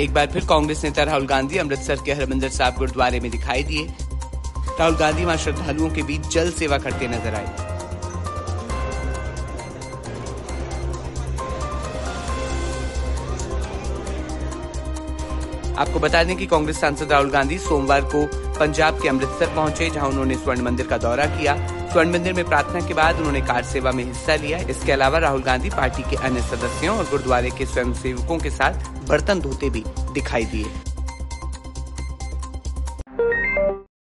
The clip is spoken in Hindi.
एक बार फिर कांग्रेस नेता राहुल गांधी अमृतसर के हरमंदिर साहब गुरुद्वारे में दिखाई दिए। राहुल गांधी वहाँ श्रद्धालुओं के बीच जल सेवा करते नज़र आए। आपको बता दें कि कांग्रेस सांसद राहुल गांधी सोमवार को पंजाब के अमृतसर पहुँचे, जहाँ उन्होंने स्वर्ण मंदिर का दौरा किया। स्वर्ण मंदिर में प्रार्थना के बाद उन्होंने कार सेवा में हिस्सा लिया। इसके अलावा राहुल गांधी पार्टी के अन्य सदस्यों और गुरुद्वारे के स्वयंसेवकों के साथ बर्तन धोते भी दिखाई दिए।